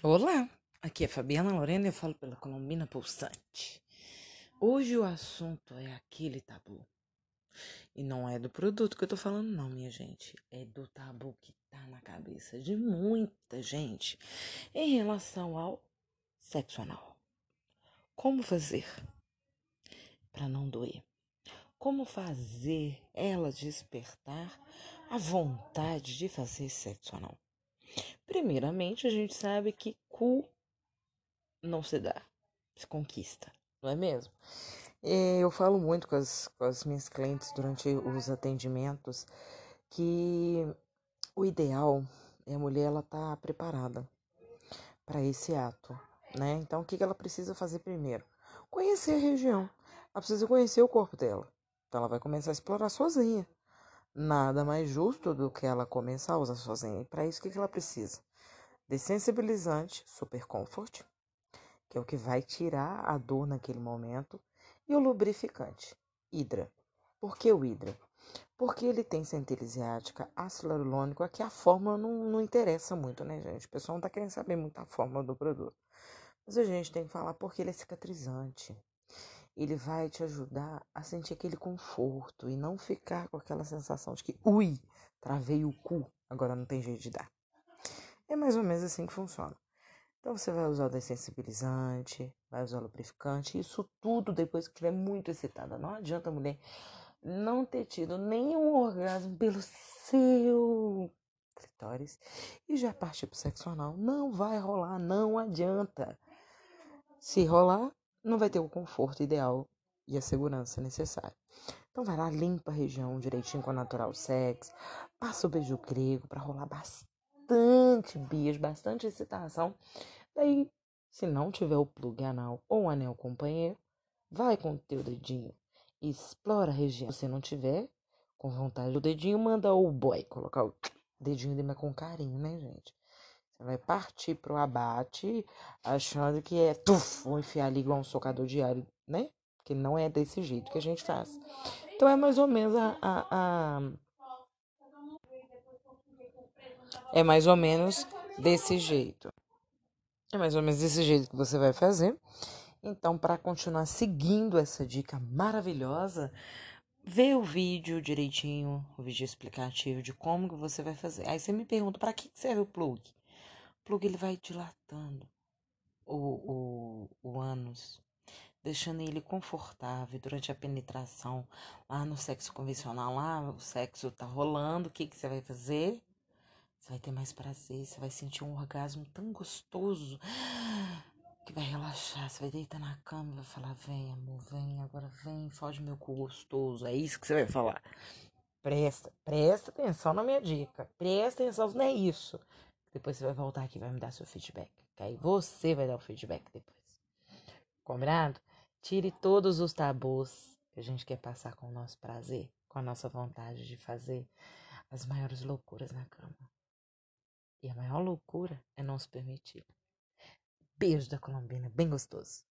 Olá, aqui é Fabiana Lorena e eu falo pela Colombina Pulsante. Hoje o assunto é aquele tabu. E não é do produto que eu tô falando, não, minha gente. É do tabu que tá na cabeça de muita gente em relação ao sexo anal. Como fazer para não doer? Como fazer ela despertar a vontade de fazer sexo anal? Primeiramente, a gente sabe que cu não se dá, se conquista, não é mesmo? E eu falo muito com as, com as minhas clientes durante os atendimentos que o ideal é a mulher ela tá preparada para esse ato, né? Então, o que, que ela precisa fazer primeiro? Conhecer a região. Ela precisa conhecer o corpo dela. Então, ela vai começar a explorar sozinha. Nada mais justo do que ela começar a usar sozinha. E para isso, o que, que ela precisa? Dessensibilizante, super comfort, que é o que vai tirar a dor naquele momento, e o lubrificante, Hidra. Por que o Hidra? Porque ele tem centelise ática, ácido hialurônico, aqui a fórmula não, não interessa muito, né, gente? O pessoal não tá querendo saber muito a fórmula do produto. Mas a gente tem que falar porque ele é cicatrizante ele vai te ajudar a sentir aquele conforto e não ficar com aquela sensação de que, ui, travei o cu, agora não tem jeito de dar. É mais ou menos assim que funciona. Então você vai usar o dessensibilizante, vai usar o lubrificante, isso tudo depois que estiver muito excitada. Não adianta a mulher não ter tido nenhum orgasmo pelo seu clitóris e já partir pro sexo anal. Não vai rolar, não adianta. Se rolar, não vai ter o conforto ideal e a segurança necessária. Então vai lá, limpa a região direitinho com a Natural Sex, passa o beijo grego para rolar bastante beijo, bastante excitação. Daí, se não tiver o plug anal ou anel companheiro, vai com o teu dedinho, explora a região. Se não tiver com vontade do dedinho, manda o boy colocar o dedinho dele com carinho, né, gente? Você vai partir pro abate achando que é tuf, vou enfiar ali igual um socador de alho, né? Que não é desse jeito que a gente faz. Então é mais ou menos a, a, a... É mais ou menos desse jeito. É mais ou menos desse jeito que você vai fazer. Então, para continuar seguindo essa dica maravilhosa, vê o vídeo direitinho, o vídeo explicativo de como que você vai fazer. Aí você me pergunta para que serve o plug? Plug ele vai dilatando o, o, o ânus, deixando ele confortável durante a penetração. Lá no sexo convencional, lá o sexo tá rolando, o que, que você vai fazer? Você vai ter mais prazer, você vai sentir um orgasmo tão gostoso que vai relaxar. Você vai deitar na cama e vai falar: Vem, amor, vem, agora vem, foge meu cu gostoso. É isso que você vai falar. Presta, presta atenção na minha dica. Presta atenção, não é isso. Depois você vai voltar aqui e vai me dar seu feedback. Que aí você vai dar o feedback depois. Combinado? Tire todos os tabus que a gente quer passar com o nosso prazer, com a nossa vontade de fazer as maiores loucuras na cama. E a maior loucura é não se permitir. Beijo da Colombina, bem gostoso.